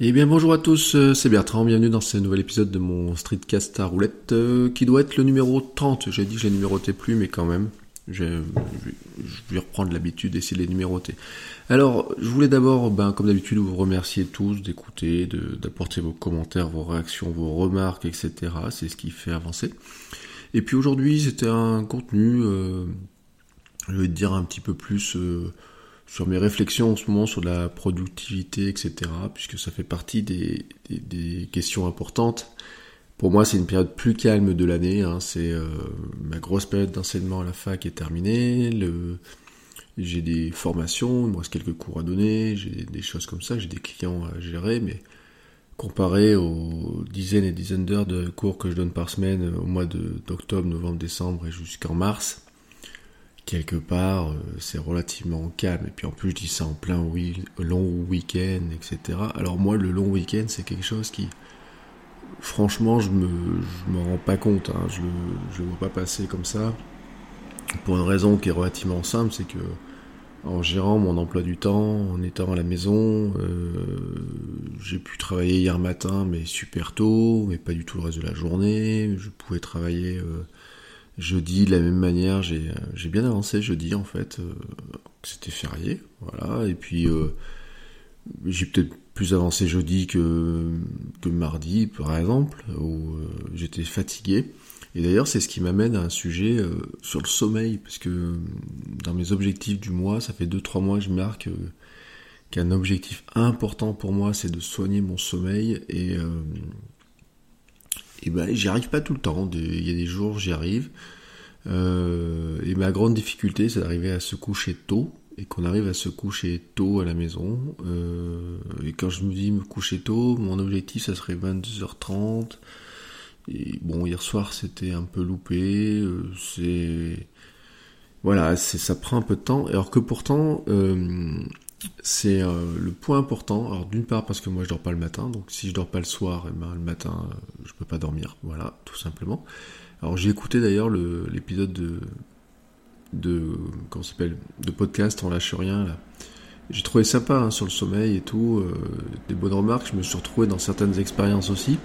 Eh bien bonjour à tous, euh, c'est Bertrand, bienvenue dans ce nouvel épisode de mon Streetcast à roulette euh, qui doit être le numéro 30. J'ai dit que je l'ai numéroté plus mais quand même, je, vais reprendre l'habitude d'essayer de les numéroter. Alors je voulais d'abord, ben, comme d'habitude, vous remercier tous d'écouter, d'apporter vos commentaires, vos réactions, vos remarques, etc. C'est ce qui fait avancer. Et puis aujourd'hui c'était un contenu, euh, je vais te dire un petit peu plus... sur mes réflexions en ce moment sur la productivité, etc., puisque ça fait partie des, questions importantes. Pour moi, c'est une période plus calme de l'année. Hein. C'est euh, ma grosse période d'enseignement à la fac est terminée. Le... J'ai des formations, il me reste quelques cours à donner, j'ai des choses comme ça, j'ai des clients à gérer, mais comparé aux dizaines et dizaines d'heures de cours que je donne par semaine au mois d'octobre, novembre, décembre et jusqu'en mars, quelque part, euh, c'est relativement calme. Et puis en plus, je dis ça en plein long week-end, etc. Alors moi, le long week-end, c'est quelque chose qui, franchement, je me, je me rends pas compte. Hein. Je, je le vois pas passer comme ça. Pour une raison qui est relativement simple, c'est que en gérant mon emploi du temps, en étant à la maison, euh, j'ai pu travailler hier matin, mais super tôt, mais pas du tout le reste de la journée. Je pouvais travailler euh, Jeudi, de la même manière, j'ai bien avancé jeudi en fait. Euh, c'était férié, voilà. Et puis euh, j'ai peut-être plus avancé jeudi que, que mardi, par exemple, où euh, j'étais fatigué. Et d'ailleurs, c'est ce qui m'amène à un sujet sur le sommeil, parce que dans mes objectifs du mois, ça fait 2-3 mois que je marque qu'un objectif important pour moi, c'est de soigner mon sommeil. Et et ben j'y arrive pas tout le temps. Il y a des jours j'y arrive. Euh, et ma grande difficulté c'est d'arriver à se coucher tôt et qu'on arrive à se coucher tôt à la maison. Euh, et quand je me dis me coucher tôt, mon objectif ça serait 22h30. Et bon hier soir c'était un peu loupé. Euh, c'est voilà, ça prend un peu de temps. Alors que pourtant c'est euh, le point important. Alors d'une part parce que moi je dors pas le matin, donc si je dors pas le soir, eh ben, le matin euh, je peux pas dormir. Voilà, tout simplement. Alors j'ai écouté d'ailleurs l'épisode de de comment s'appelle de podcast on lâche rien là. J'ai trouvé sympa hein, sur le sommeil et tout, euh, des bonnes remarques. Je me suis retrouvé dans certaines expériences aussi.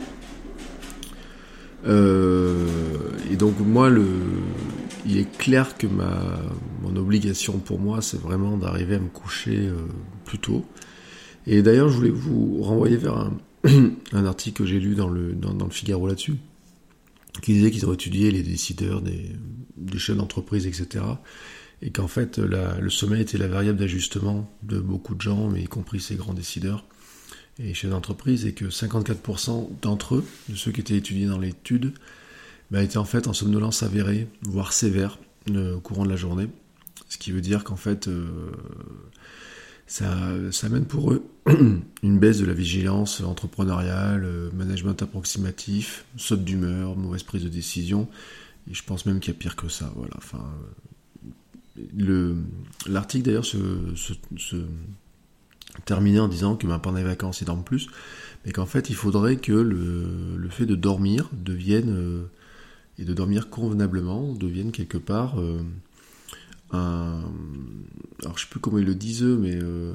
Euh, et donc moi, le, il est clair que ma, mon obligation pour moi, c'est vraiment d'arriver à me coucher euh, plus tôt. Et d'ailleurs, je voulais vous renvoyer vers un, un article que j'ai lu dans le, dans, le Figaro là-dessus, qui disait qu'ils ont étudié les décideurs des, des chaînes d'entreprise, etc. Et qu'en fait, le sommeil était la variable d'ajustement de beaucoup de gens, mais y compris ces grands décideurs et chefs d'entreprise, et que 54% d'entre eux, de ceux qui étaient étudiés dans l'étude, bah, étaient en fait en somnolence avérée, voire sévère, euh, au courant de la journée. Ce qui veut dire qu'en fait, euh, ça, ça amène pour eux une baisse de la vigilance entrepreneuriale, euh, management approximatif, saute d'humeur, mauvaise prise de décision. Et je pense même qu'il y a pire que ça. Voilà. Enfin, l'article d'ailleurs se, terminer en disant que ben, pendant les vacances il dorment plus, mais qu'en fait il faudrait que le, le fait de dormir devienne, euh, et de dormir convenablement, devienne quelque part euh, un... Alors je sais plus comment ils le disent eux, mais euh,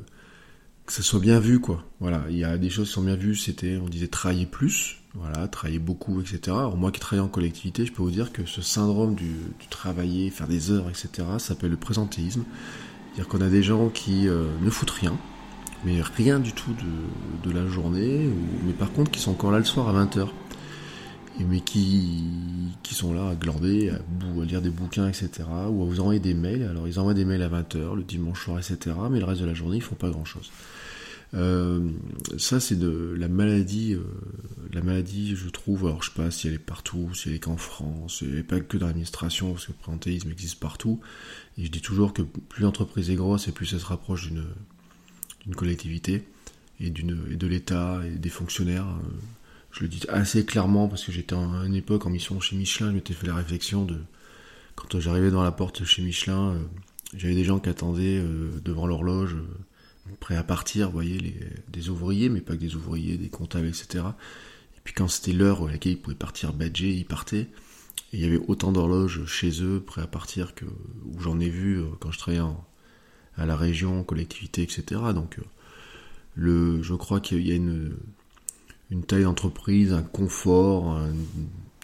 que ça soit bien vu quoi. Voilà, il y a des choses qui sont bien vues, c'était, on disait travailler plus, voilà, travailler beaucoup, etc. Alors moi qui travaille en collectivité, je peux vous dire que ce syndrome du, du travailler, faire des heures, etc., s'appelle le présentéisme. C'est-à-dire qu'on a des gens qui ne foutent rien, mais rien du tout de, de la journée, mais par contre qui sont encore là le soir à 20h. Et mais qui, qui sont là à glander, à, à, lire des bouquins, etc. Ou à vous envoyer des mails. Alors ils envoient des mails à 20h, le dimanche soir, etc. Mais le reste de la journée, ils font pas grand-chose. Euh, ça c'est de la maladie, euh, la maladie je trouve, alors je sais pas si elle est partout, si elle est qu'en France, n'est pas que dans l'administration, parce que le présentéisme existe partout, et je dis toujours que plus l'entreprise est grosse et plus elle se rapproche d'une d'une collectivité et, et de l'État et des fonctionnaires. Je le dis assez clairement parce que j'étais à une époque en mission chez Michelin, je m'étais fait la réflexion de quand j'arrivais dans la porte chez Michelin, j'avais des gens qui attendaient devant l'horloge, prêts à partir, vous voyez, les, des ouvriers, mais pas que des ouvriers, des comptables, etc. Et puis quand c'était l'heure à laquelle ils pouvaient partir badger, ils partaient. Et il y avait autant d'horloges chez eux, prêts à partir, que où j'en ai vu quand je travaillais à la région, collectivité, etc. Donc, le, je crois qu'il y a une, une taille d'entreprise, un confort,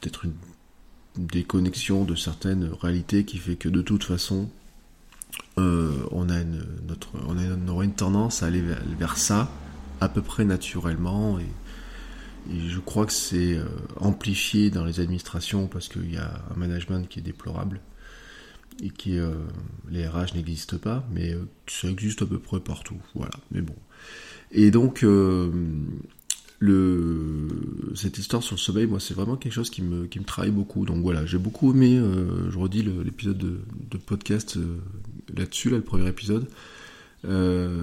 peut-être une déconnexion de certaines réalités qui fait que de toute façon, euh, on, a une, notre, on, a, on, aura une tendance à aller vers, ça à peu près naturellement et, je crois que c'est euh, amplifié dans les administrations parce qu'il y a un management qui est déplorable et qui euh, les RH n'existent pas mais ça existe à peu près partout voilà mais bon et donc le, cette histoire sur le sommeil, moi, c'est vraiment quelque chose qui me, qui me travaille beaucoup. Donc voilà, j'ai beaucoup aimé, euh, je redis l'épisode de, podcast euh, là-dessus, là, le premier épisode. Euh,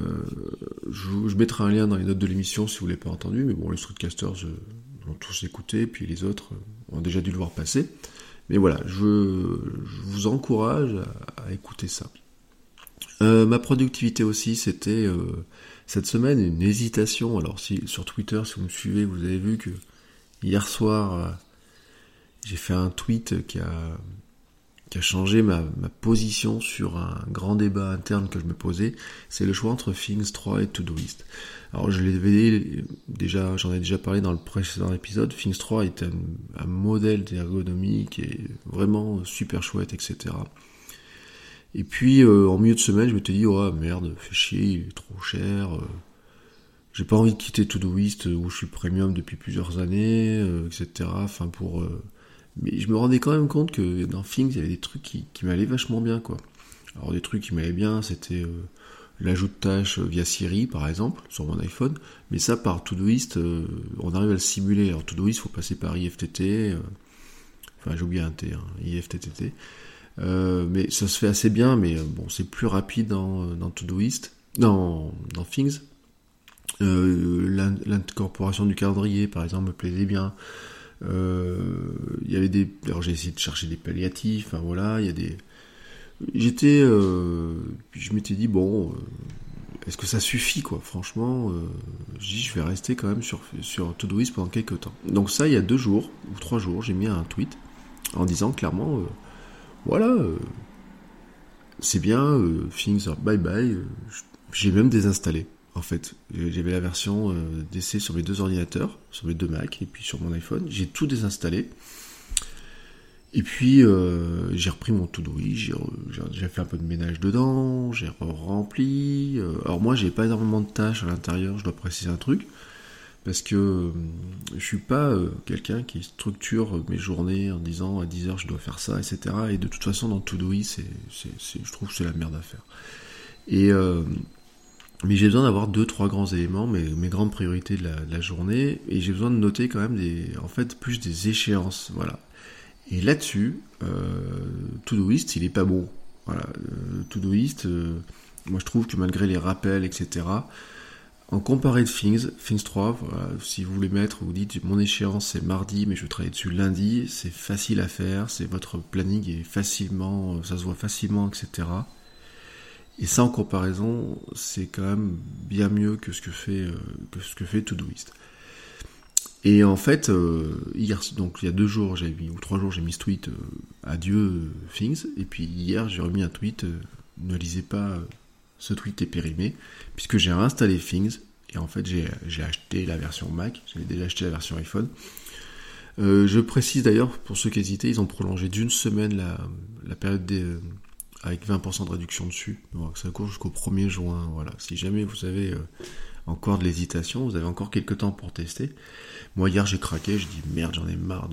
je, mettrai un lien dans les notes de l'émission si vous ne l'avez pas entendu, mais bon, les Streetcasters ont tous écouté, puis les autres ont déjà dû le voir passer. Mais voilà, je, vous encourage à, écouter ça. ma productivité aussi, c'était cette semaine, une hésitation. Alors, si sur Twitter, si vous me suivez, vous avez vu que hier soir, euh, j'ai fait un tweet qui a, qui a changé ma, position sur un grand débat interne que je me posais. C'est le choix entre Things 3 et Todoist. Alors, je l'ai déjà, j'en ai déjà parlé dans le précédent épisode. Things 3 est un, un modèle d'ergonomie qui est vraiment super chouette, etc. Et puis euh, en milieu de semaine, je m'étais dit oh merde, fait chier, il est trop cher. Euh, j'ai pas envie de quitter Todoist où je suis premium depuis plusieurs années, euh, etc. Enfin pour, mais je me rendais quand même compte que dans Things il y avait des trucs qui, qui m'allaient vachement bien quoi. Alors des trucs qui m'allaient bien, c'était l'ajout de tâches via Siri par exemple sur mon iPhone, mais ça par Todoist, on arrive à le simuler. Alors Todoist, faut passer par IFTT. Enfin j'ai oublié un T, hein, IFTTT. Euh, mais ça se fait assez bien, mais euh, bon, c'est plus rapide dans, dans Todoist, dans, dans Things. Euh, L'incorporation du calendrier, par exemple, me plaisait bien. Euh, il y avait des, alors j'ai essayé de chercher des palliatifs. Enfin voilà, il y a des. J'étais, euh, je m'étais dit bon, est-ce que ça suffit quoi? Franchement, je vais rester quand même sur sur Todoist pendant quelques temps. Donc ça, il y a deux jours ou trois jours, j'ai mis un tweet en disant clairement voilà, euh, c'est bien, euh, things bye bye. Euh, j'ai même désinstallé, en fait. J'avais la version d'essai sur mes deux ordinateurs, sur mes deux Mac et puis sur mon iPhone. J'ai tout désinstallé. Et puis j'ai repris mon to-do, j'ai fait un peu de ménage dedans, j'ai rempli. alors moi j'ai pas énormément de tâches à l'intérieur, je dois préciser un truc parce que euh, je suis pas euh, quelqu'un qui structure mes journées en disant à 10 heures je dois faire ça, etc. Et de toute façon dans Todoist, c'est, c'est, je trouve que c'est la merde à faire. Et euh, mais j'ai besoin d'avoir deux trois grands éléments, mes, mes grandes priorités de la, journée, et j'ai besoin de noter quand même des, en fait plus des échéances, voilà. Et là-dessus, euh, Todoist, il est pas bon. Voilà, euh, Todoist, moi je trouve que malgré les rappels, etc. En comparé de Things, Things 3, si vous voulez mettre, vous dites mon échéance c'est mardi, mais je travaille dessus lundi, c'est facile à faire, c'est votre planning est facilement, ça se voit facilement, etc. Et ça en comparaison, c'est quand même bien mieux que ce que fait, euh, que ce que fait Todoist. Et en fait, euh, donc il y a deux jours, j'ai mis, ou trois jours, j'ai mis ce tweet euh, adieu Things, et puis hier j'ai remis un tweet ne lisez pas ce tweet est périmé, puisque j'ai réinstallé Things, et en fait j'ai acheté la version Mac, j'avais déjà acheté la version iPhone. Euh, je précise d'ailleurs, pour ceux qui hésitaient, ils ont prolongé d'une semaine la, la période des, euh, avec 20% de réduction dessus. Donc ça court jusqu'au 1er juin. Voilà. Si jamais vous avez euh, encore de l'hésitation, vous avez encore quelques temps pour tester. Moi hier j'ai craqué, je dis merde, j'en ai marre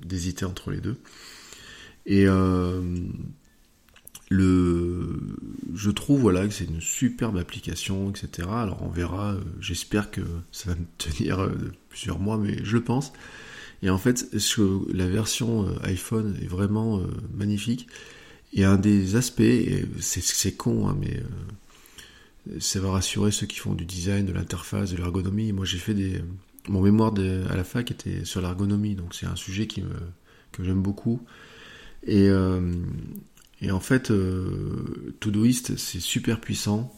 d'hésiter entre les deux. Et le, je trouve voilà que c'est une superbe application, etc. Alors on verra. Euh, j'espère que ça va me tenir euh, plusieurs mois, mais je le pense. Et en fait, la version euh, iPhone est vraiment magnifique. Et un des aspects, c'est con, hein, mais ça va rassurer ceux qui font du design, de l'interface, de l'ergonomie. Moi, j'ai fait des. Mon mémoire à la fac était sur l'ergonomie, donc c'est un sujet que j'aime beaucoup. Et, euh, et en fait, euh, Todoist, c'est super puissant,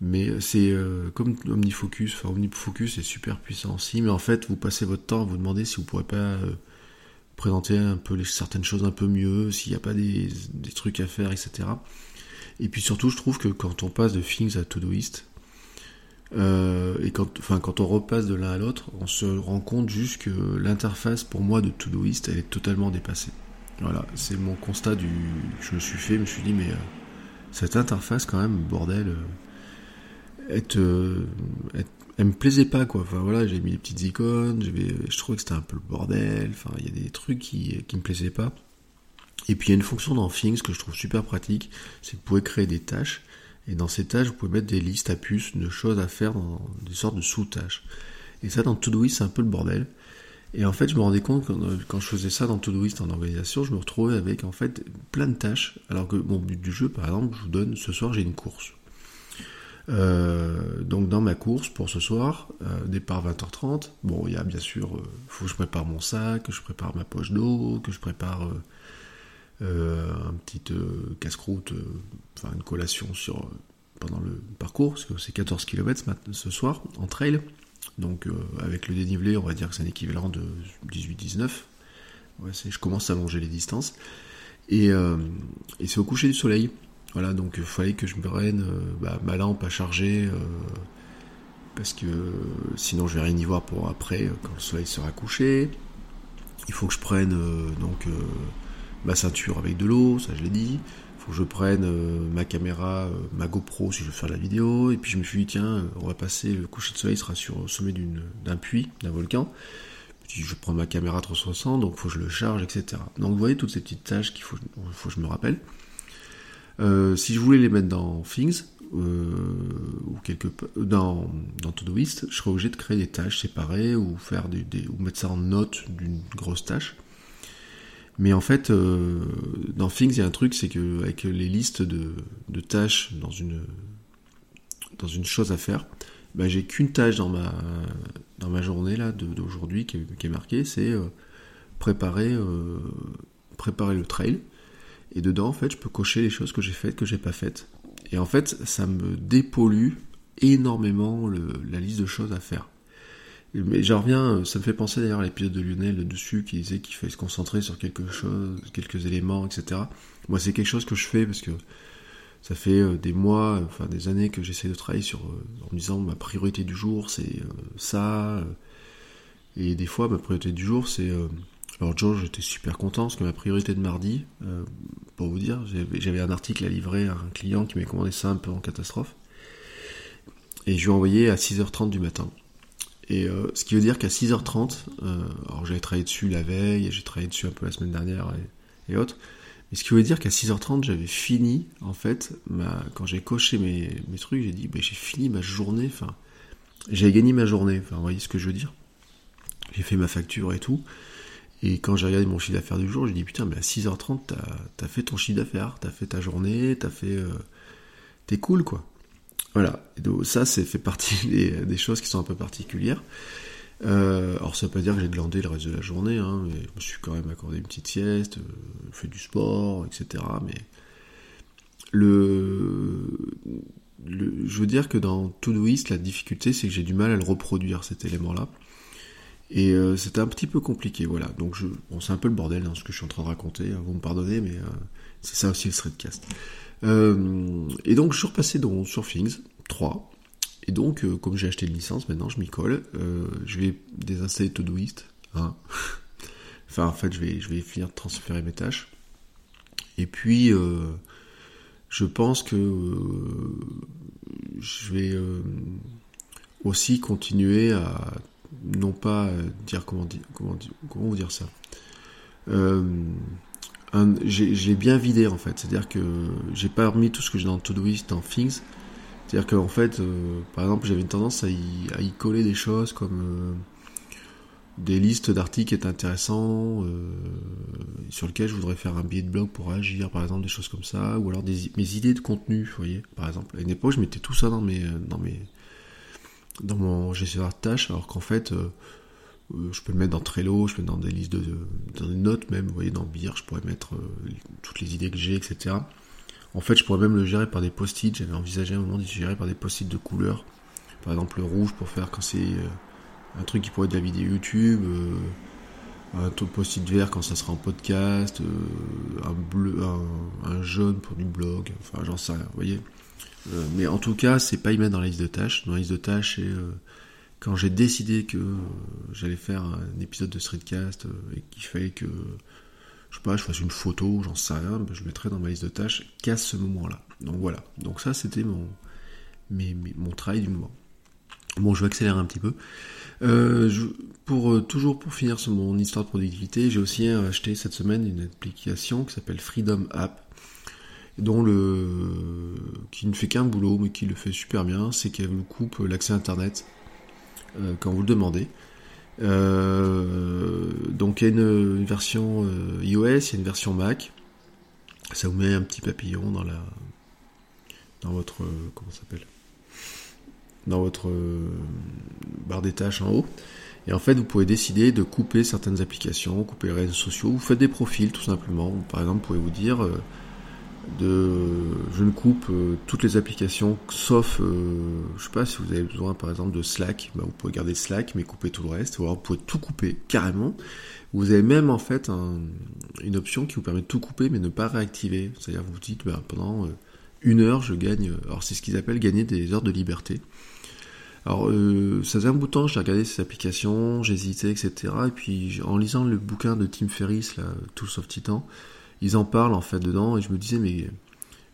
mais c'est euh, comme OmniFocus. Enfin, OmniFocus est super puissant aussi, mais en fait, vous passez votre temps à vous demander si vous pourrez pas euh, présenter un peu les, certaines choses un peu mieux, s'il n'y a pas des, des, trucs à faire, etc. Et puis surtout, je trouve que quand on passe de Things à Todoist, euh, et quand, enfin, quand on repasse de l'un à l'autre, on se rend compte juste que l'interface pour moi de Todoist, elle est totalement dépassée. Voilà, c'est mon constat du je me suis fait. Je me suis dit, mais euh, cette interface, quand même, bordel, euh, euh me plaisait pas, quoi. Enfin voilà, j'ai mis des petites icônes, je trouvais que c'était un peu le bordel. Enfin, il y a des trucs qui, qui me plaisaient pas. Et puis il y a une fonction dans Things que je trouve super pratique, c'est que vous pouvez créer des tâches. Et dans ces tâches, vous pouvez mettre des listes à puces de choses à faire dans des sortes de sous-tâches. Et ça, dans Todoist, c'est un peu le bordel. Et en fait, je me rendais compte quand, quand je faisais ça dans Todoist en organisation, je me retrouvais avec en fait plein de tâches. Alors que mon but du jeu, par exemple, je vous donne ce soir, j'ai une course. Euh, donc dans ma course pour ce soir, euh, départ 20h30, bon il y a bien sûr, euh, faut que je prépare mon sac, que je prépare ma poche d'eau, que je prépare euh, un petit casse-croûte, enfin une collation sur pendant le parcours, parce que c'est 14 km ce, soir en trail, donc avec le dénivelé on va dire que c'est un équivalent de 18-19, ouais, je commence à longer les distances, et c'est au coucher du soleil, voilà, donc il fallait que je me prenne euh, bah, ma lampe à charger, euh, parce que sinon je vais rien y voir pour après, quand le soleil sera couché. Il faut que je prenne euh, donc ma ceinture avec de l'eau, ça je l'ai dit. Il faut que je prenne ma caméra, ma GoPro si je veux faire la vidéo. Et puis je me suis dit, tiens, on va passer, le coucher de soleil sera sur le sommet d'un puits, d'un volcan. Puis je prends ma caméra 360, donc il faut que je le charge, etc. Donc vous voyez toutes ces petites tâches qu'il faut que je me rappelle. Euh, si je voulais les mettre dans Things euh, ou quelque dans dans Todoist, je serais obligé de créer des tâches séparées ou faire ou mettre ça en note d'une grosse tâche. Mais en fait, euh, dans Things, il y a un truc, c'est que avec les listes de, tâches dans une dans une chose à faire, ben, j'ai qu'une tâche dans ma dans ma journée là d'aujourd'hui qui, est marquée, c'est euh, préparer euh, préparer le trail. Et dedans, en fait, je peux cocher les choses que j'ai faites, que j'ai pas faites. Et en fait, ça me dépollue énormément la liste de choses à faire. Mais j'en reviens, ça me fait penser d'ailleurs à l'épisode de Lionel dessus qui disait qu'il fallait se concentrer sur quelque chose, quelques éléments, etc. Moi, c'est quelque chose que je fais parce que ça fait euh, des mois, enfin des années que j'essaie de travailler sur, euh, en me disant ma priorité du jour c'est euh, ça. Et des fois, ma priorité du jour c'est alors George, j'étais super content parce que ma priorité de mardi, euh, pour vous dire, j'avais un article à livrer à un client qui m'a commandé ça un peu en catastrophe. Et je lui ai envoyé à 6h30 du matin. Et euh, ce qui veut dire qu'à 6h30, euh, alors j'avais travaillé dessus la veille, j'ai travaillé dessus un peu la semaine dernière et, autres. Mais ce qui veut dire qu'à 6h30, j'avais fini, en fait, quand j'ai coché mes, trucs, j'ai dit, bah, j'ai fini ma journée, enfin, j'ai gagné ma journée, enfin, vous voyez ce que je veux dire. J'ai fait ma facture et tout. Et quand j'ai regardé mon chiffre d'affaires du jour, j'ai dit putain, mais à 6h30, t'as as fait ton chiffre d'affaires, t'as fait ta journée, t'as fait. Euh, T'es cool, quoi. Voilà. Et donc, ça, c'est fait partie des, choses qui sont un peu particulières. Euh, alors, ça veut pas dire que j'ai glandé le reste de la journée, hein, mais je me suis quand même accordé une petite sieste, euh, fait du sport, etc. Mais le, je veux dire que dans Todoist, la difficulté, c'est que j'ai du mal à le reproduire, cet élément-là. Et euh, c'était un petit peu compliqué, voilà. Donc je, bon, c'est un peu le bordel hein, ce que je suis en train de raconter, hein, vous me pardonnez, mais euh, c'est ça aussi le threadcast. Euh, et donc je suis repassé sur Things 3. Et donc, euh, comme j'ai acheté une licence, maintenant je m'y colle. Je vais désinstaller Todoist. Hein. enfin, en fait, je vais, je vais finir de transférer mes tâches. Et puis, je pense que je vais aussi continuer à non pas euh, dire comment dire comment comment dire ça. Euh, j'ai bien vidé en fait, c'est-à-dire que j'ai pas remis tout ce que j'ai dans Todoist dans Things. C'est-à-dire qu'en fait, euh, par exemple, j'avais une tendance à y, coller des choses comme des listes d'articles qui est intéressant, euh, sur lesquels je voudrais faire un billet de blog pour agir, par exemple, des choses comme ça, ou alors des, mes idées de contenu, vous voyez, par exemple. À une époque, je mettais tout ça dans mes, dans mes, dans mon gestionnaire de tâches, alors qu'en fait, euh, euh, je peux le mettre dans Trello, je peux le mettre dans des listes de, dans des notes même, vous voyez, dans Beer, je pourrais mettre toutes les idées que j'ai, etc. En fait, je pourrais même le gérer par des post-it. J'avais envisagé un moment de le gérer par des post-it de couleurs. Par exemple, le rouge pour faire quand c'est un truc qui pourrait être de la vidéo YouTube, euh, un post-it vert quand ça sera en podcast, euh, un bleu, un, jaune pour du blog, enfin j'en sais rien, vous voyez. Euh, mais en tout cas, c'est pas y mettre dans la liste de tâches. Dans la liste de tâches, c'est quand j'ai décidé que j'allais faire un épisode de Streetcast et qu'il fallait que je sais pas, je fasse une photo, j'en sais rien, ben, je mettrai dans ma liste de tâches qu'à ce moment-là. Donc voilà. Donc ça, c'était mon, mon travail du moment. Bon, je vais accélérer un petit peu. Euh, pour euh, toujours pour finir sur mon histoire de productivité, j'ai aussi acheté cette semaine une application qui s'appelle Freedom App, dont le qui ne fait qu'un boulot mais qui le fait super bien, c'est qu'elle vous coupe l'accès internet euh, quand vous le demandez. donc il y a une, version iOS, il y a une version Mac. Ça vous met un petit papillon dans la dans votre comment s'appelle? Dans votre euh, barre des tâches en haut. Et en fait, vous pouvez décider de couper certaines applications, couper les réseaux sociaux. Vous faites des profils tout simplement. Par exemple, vous pouvez vous dire euh, de je ne coupe euh, toutes les applications sauf je sais pas si vous avez besoin par exemple de Slack, bah, vous pouvez garder Slack mais couper tout le reste. Ou alors vous pouvez tout couper carrément. Vous avez même en fait une option qui vous permet de tout couper mais ne pas réactiver. C'est-à-dire vous vous dites bah, pendant une heure je gagne. Alors c'est ce qu'ils appellent gagner des heures de liberté. Alors, euh, ça faisait un bout de temps, j'ai regardé ces applications, j'hésitais, etc. Et puis, en lisant le bouquin de Tim Ferriss, là, Tools of Titan, ils en parlent en fait dedans, et je me disais, mais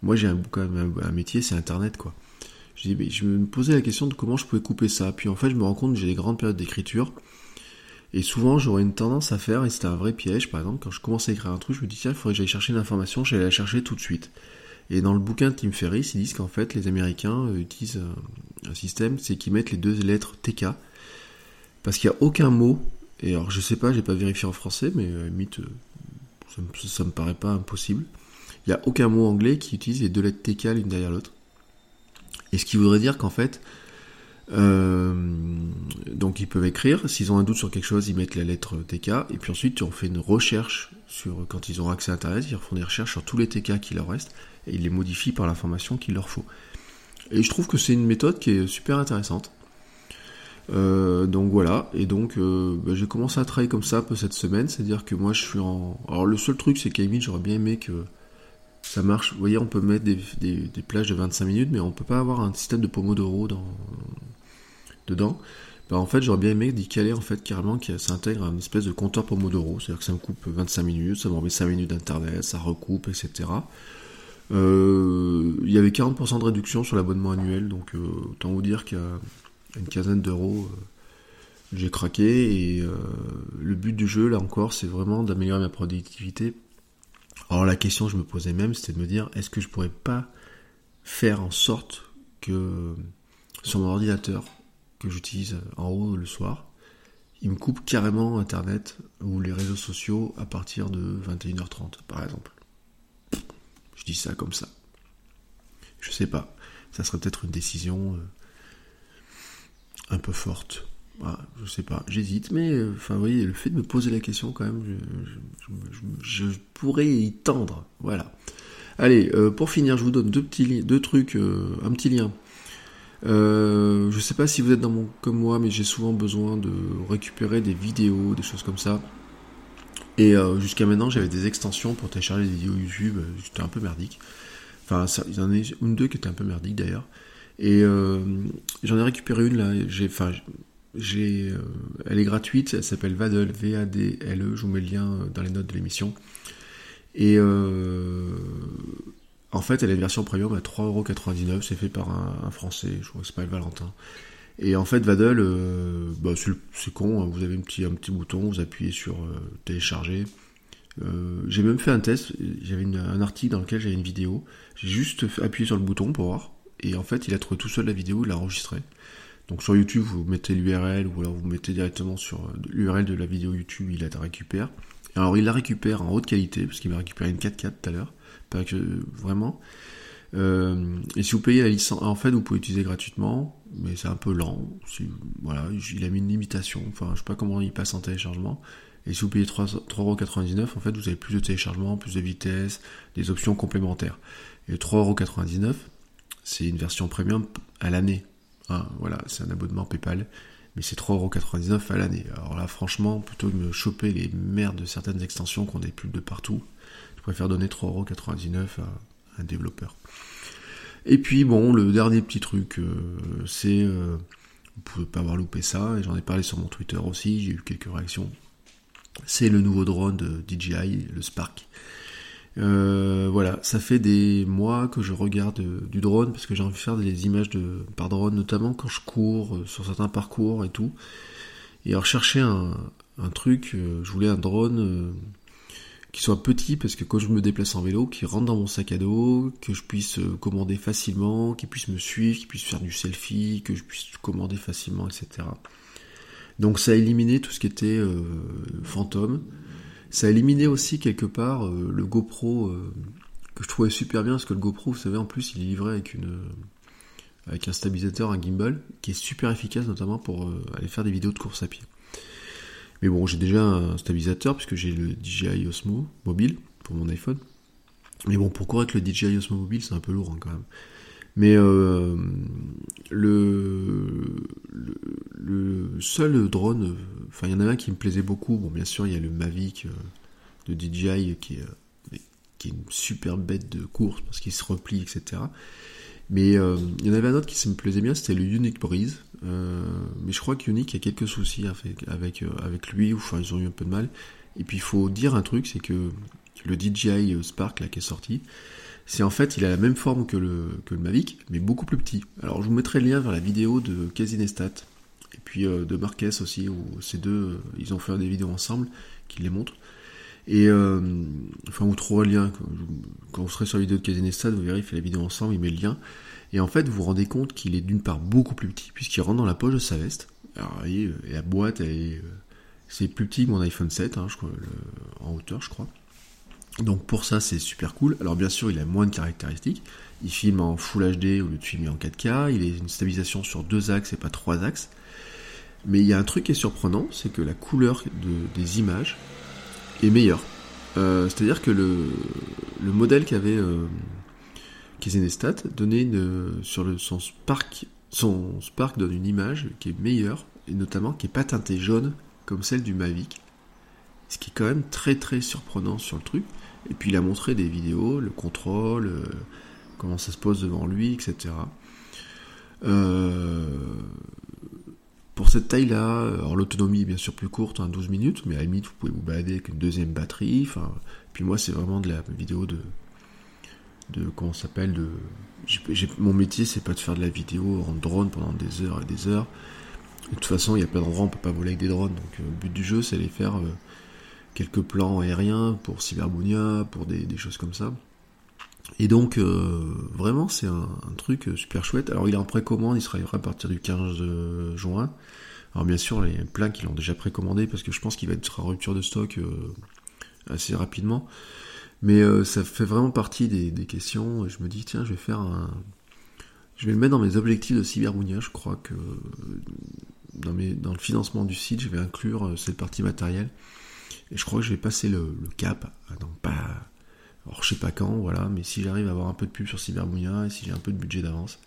moi j'ai un bouquin, un, métier, c'est Internet, quoi. Je, me posais la question de comment je pouvais couper ça. Puis en fait, je me rends compte que j'ai des grandes périodes d'écriture. Et souvent, j'aurais une tendance à faire, et c'était un vrai piège, par exemple, quand je commençais à écrire un truc, je me dis, tiens, il faudrait que j'aille chercher l'information, j'allais la chercher tout de suite. Et dans le bouquin de Tim Ferriss, ils disent qu'en fait, les Américains euh, utilisent un système, c'est qu'ils mettent les deux lettres TK, parce qu'il n'y a aucun mot, et alors je sais pas, j'ai pas vérifié en français, mais euh, limite, ça, me, me paraît pas impossible. Il n'y a aucun mot anglais qui utilise les deux lettres TK l'une derrière l'autre. Et ce qui voudrait dire qu'en fait, donc ils peuvent écrire, s'ils ont un doute sur quelque chose, ils mettent la lettre TK, et puis ensuite on fait une recherche sur quand ils ont accès à Internet, ils font des recherches sur tous les TK qui leur restent, et ils les modifient par l'information qu'il leur faut. Et je trouve que c'est une méthode qui est super intéressante. Euh, donc voilà, et donc euh, bah, j'ai commencé à travailler comme ça un peu cette semaine, c'est-à-dire que moi je suis en... Alors le seul truc c'est limite j'aurais bien aimé que ça marche, vous voyez on peut mettre des, plages de 25 minutes mais on peut pas avoir un système de Pomodoro dans... dedans. Bah, en fait j'aurais bien aimé d'y caler en fait carrément que ça intègre un espèce de compteur Pomodoro, c'est-à-dire que ça me coupe 25 minutes, ça me remet 5 minutes d'internet, ça recoupe, etc. Euh, il y avait 40% de réduction sur l'abonnement annuel, donc autant vous dire qu'à une quinzaine d'euros, euh, j'ai craqué. Et le but du jeu, là encore, c'est vraiment d'améliorer ma productivité. Alors la question que je me posais même, c'était de me dire, est-ce que je pourrais pas faire en sorte que sur mon ordinateur que j'utilise en haut le soir, il me coupe carrément Internet ou les réseaux sociaux à partir de 21h30, par exemple. Je dis ça comme ça. Je sais pas. Ça serait peut-être une décision euh, un peu forte. Ah, je sais pas. J'hésite, mais euh, enfin, voyez, le fait de me poser la question, quand même, je, pourrais y tendre. Voilà. Allez, euh, pour finir, je vous donne deux petits deux trucs, un petit lien. je sais pas si vous êtes dans mon comme moi, mais j'ai souvent besoin de récupérer des vidéos, des choses comme ça. Et euh, jusqu'à maintenant, j'avais des extensions pour télécharger des vidéos YouTube. C'était un peu merdique. Enfin, il y en a une deux qui étaient un peu merdiques d'ailleurs. Et euh, j'en ai récupéré une là. J'ai, enfin, euh, elle est gratuite. Elle s'appelle Vadel, V-A-D-L-E. Je vous mets le lien dans les notes de l'émission. Et en fait, elle une version premium à 3,99€. C'est fait par un, Français. Je crois que c'est pas le Valentin. Et en fait, Vadel, euh, bah, c'est con, hein. vous avez un petit, un petit bouton, vous appuyez sur euh, télécharger. Euh, j'ai même fait un test, j'avais un article dans lequel j'avais une vidéo, j'ai juste appuyé sur le bouton pour voir, et en fait, il a trouvé tout seul la vidéo, il l'a enregistré. Donc sur YouTube, vous mettez l'URL ou alors vous mettez directement sur l'URL de la vidéo YouTube, il la récupère. Alors il la récupère en haute qualité, parce qu'il m'a récupéré une 4K tout à l'heure, pas que vraiment. Euh, et si vous payez la licence, en fait vous pouvez utiliser gratuitement, mais c'est un peu lent. voilà, il a mis une limitation, enfin je sais pas comment il passe en téléchargement. Et si vous payez 3,99€, en fait vous avez plus de téléchargement, plus de vitesse, des options complémentaires. Et 3,99€, c'est une version premium à l'année. Hein, voilà, c'est un abonnement PayPal mais c'est 3,99€ à l'année. Alors là, franchement, plutôt que de me choper les merdes de certaines extensions qu'on pubs de partout, je préfère donner 3,99€ à un développeur. Et puis bon, le dernier petit truc, euh, c'est, euh, vous pouvez pas avoir loupé ça, et j'en ai parlé sur mon Twitter aussi, j'ai eu quelques réactions. C'est le nouveau drone de DJI, le Spark. Euh, voilà, ça fait des mois que je regarde euh, du drone parce que j'ai envie de faire des images de par drone, notamment quand je cours euh, sur certains parcours et tout. Et alors chercher un, truc, je voulais un drone qui soit petit parce que quand je me déplace en vélo, qui rentre dans mon sac à dos, que je puisse commander facilement, qui puisse me suivre, qui puisse faire du selfie, que je puisse commander facilement, etc. Donc ça a éliminé tout ce qui était fantôme. Ça a éliminé aussi quelque part euh, le GoPro euh, que je trouvais super bien parce que le GoPro, vous savez, en plus, il est livré avec une avec un stabilisateur, un gimbal qui est super efficace notamment pour euh, aller faire des vidéos de course à pied. Mais bon, j'ai déjà un stabilisateur puisque j'ai le DJI Osmo mobile pour mon iPhone. Mais bon, pour courir avec le DJI Osmo mobile, c'est un peu lourd hein, quand même. Mais euh, le, seul drone, enfin il y en a un qui me plaisait beaucoup. Bon, bien sûr, il y a le Mavic euh, de DJI qui est, euh, qui est une super bête de course parce qu'il se replie, etc. Mais il y en avait un autre qui me plaisait bien, c'était le Unique Breeze. mais je crois qu'Unique, a quelques soucis avec, avec, avec lui, ou enfin ils ont eu un peu de mal. Et puis il faut dire un truc, c'est que le DJI Spark là qui est sorti, c'est en fait, il a la même forme que le, Mavic, mais beaucoup plus petit. Alors je vous mettrai le lien vers la vidéo de Casinestat, et puis euh, de Marques aussi, où ces deux, euh, ils ont fait des vidéos ensemble, qui les montrent. Et euh, enfin, vous trouverez le lien. Quand vous serez sur la vidéo de Casinestat, vous verrez, il fait la vidéo ensemble, il met le lien. Et en fait, vous vous rendez compte qu'il est d'une part beaucoup plus petit, puisqu'il rentre dans la poche de sa veste. Alors, voyez, la boîte, c'est plus petit que mon iPhone 7, hein, en hauteur, je crois. Donc pour ça, c'est super cool. Alors bien sûr, il a moins de caractéristiques. Il filme en Full HD au lieu de filmer en 4K. Il a une stabilisation sur deux axes et pas trois axes. Mais il y a un truc qui est surprenant, c'est que la couleur des images est meilleure. Euh, c'est-à-dire que le, modèle qu'avait euh, Kizenestat donnait sur son Spark, son donne une image qui est meilleure et notamment qui est pas teintée jaune comme celle du Mavic. Ce qui est quand même très très surprenant sur le truc. Et puis il a montré des vidéos, le contrôle, euh, comment ça se pose devant lui, etc. Euh, pour cette taille-là, alors l'autonomie est bien sûr plus courte, 12 hein, minutes, mais à la limite vous pouvez vous balader avec une deuxième batterie. Puis moi c'est vraiment de la vidéo de, de comment s'appelle de, mon métier c'est pas de faire de la vidéo en drone pendant des heures et des heures. De toute façon, il y a plein d'endroits on peut pas voler avec des drones, donc euh, le but du jeu c'est de les faire quelques plans aériens pour Cyberbunia, pour des, choses comme ça. Et donc, euh, vraiment, c'est un, truc super chouette. Alors, il est en précommande, il sera livré à partir du 15 juin. Alors, bien sûr, a plein qui l'ont déjà précommandé parce que je pense qu'il va être en rupture de stock euh, assez rapidement. Mais euh, ça fait vraiment partie des, questions. Et je me dis, tiens, je vais faire un. Je vais le mettre dans mes objectifs de Cyberbunia. Je crois que dans le financement du site, je vais inclure cette partie matérielle. Et je crois que je vais passer le, cap. Non, pas. Alors, je sais pas quand, voilà, mais si j'arrive à avoir un peu de pub sur Cyberbunia et si j'ai un peu de budget d'avance,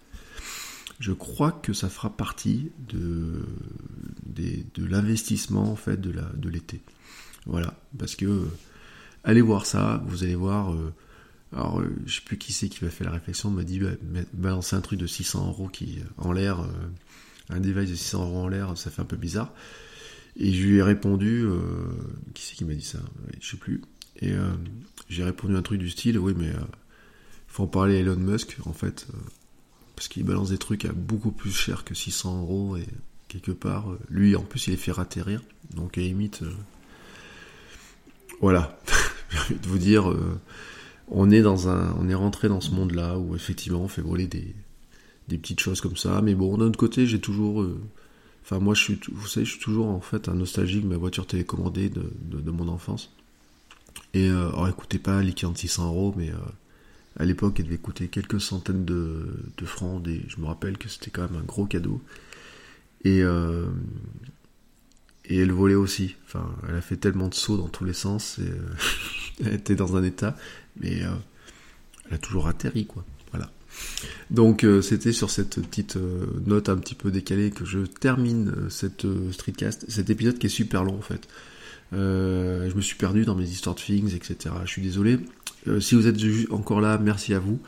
je crois que ça fera partie de, l'investissement en fait de, l'été. Voilà, parce que allez voir ça, vous allez voir. Euh, alors, euh, je sais plus qui c'est qui va faire la réflexion, m'a dit bah, balancer un truc de 600 euros qui en l'air, euh, un device de 600 euros en l'air, ça fait un peu bizarre. Et je lui ai répondu, euh, qui c'est qui m'a dit ça? Je sais plus. Et euh, j'ai répondu un truc du style, oui, mais euh, faut en parler à Elon Musk, en fait, parce qu'il balance des trucs à beaucoup plus cher que 600 euros, et quelque part, lui, en plus, il les fait atterrir. Donc, à limite, voilà, j'ai envie de vous dire, on est dans un, on est rentré dans ce monde-là où effectivement, on fait voler des, des petites choses comme ça. Mais bon, d'un autre côté, j'ai toujours. Enfin, moi, je suis, vous savez, je suis toujours en fait un nostalgique de ma voiture télécommandée de, mon enfance. Et alors, écoutez pas l'équivalent de 600 euros, mais à l'époque, elle devait coûter quelques centaines de, francs. Et je me rappelle que c'était quand même un gros cadeau. Et, euh, et elle volait aussi. Enfin, elle a fait tellement de sauts dans tous les sens. Et, euh, elle était dans un état. Mais euh, elle a toujours atterri, quoi. Donc, c'était sur cette petite note un petit peu décalée que je termine cette streetcast. Cet épisode qui est super long, en fait. je me suis perdu dans mes histoires de things, etc. Je suis désolé. Euh, si vous êtes encore là, merci à vous.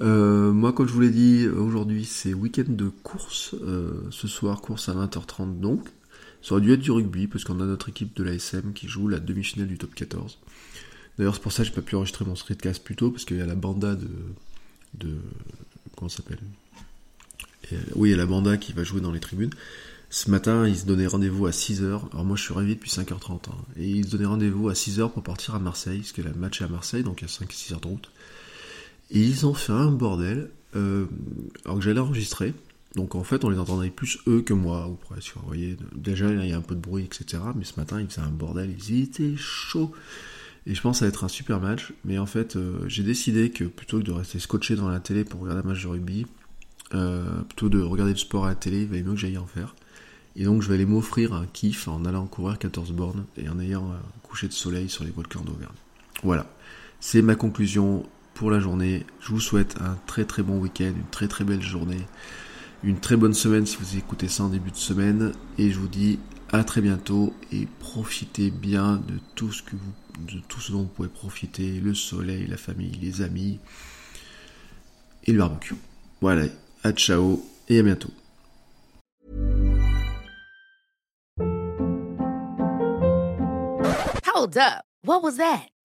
Euh, moi, comme je vous l'ai dit, aujourd'hui c'est week-end de course. Euh, ce soir, course à 20h30 donc. Ça aurait dû être du rugby, parce qu'on a notre équipe de l'ASM qui joue la demi-finale du top 14. D'ailleurs, c'est pour ça que j'ai pas pu enregistrer mon streetcast plus tôt, parce qu'il y a la banda de. De comment s'appelle? Oui, il y a la banda qui va jouer dans les tribunes. Ce matin, ils se donnaient rendez-vous à 6h. Alors moi, je suis réveillé depuis 5h30. Hein. Et ils se donnaient rendez-vous à 6h pour partir à Marseille, parce que le match à Marseille, donc il y a 5-6 heures de route. Et ils ont fait un bordel, euh, alors que j'allais enregistrer. Donc en fait, on les entendait plus eux que moi, ou presque. Vous voyez, déjà, il y a un peu de bruit, etc. Mais ce matin, ils faisaient un bordel, ils étaient chauds. Et je pense va être un super match. Mais en fait, euh, j'ai décidé que plutôt que de rester scotché dans la télé pour regarder un match de rugby, euh, plutôt de regarder le sport à la télé, il valait mieux que j'aille en faire. Et donc je vais aller m'offrir un kiff en allant courir 14 bornes et en ayant un coucher de soleil sur les volcans d'Auvergne. Voilà, c'est ma conclusion pour la journée. Je vous souhaite un très très bon week-end, une très très belle journée, une très bonne semaine si vous écoutez ça en début de semaine. Et je vous dis à très bientôt et profitez bien de tout ce que vous, de tout ce dont vous pouvez profiter, le soleil, la famille, les amis et le barbecue. Voilà, à ciao et à bientôt. Up. What was that?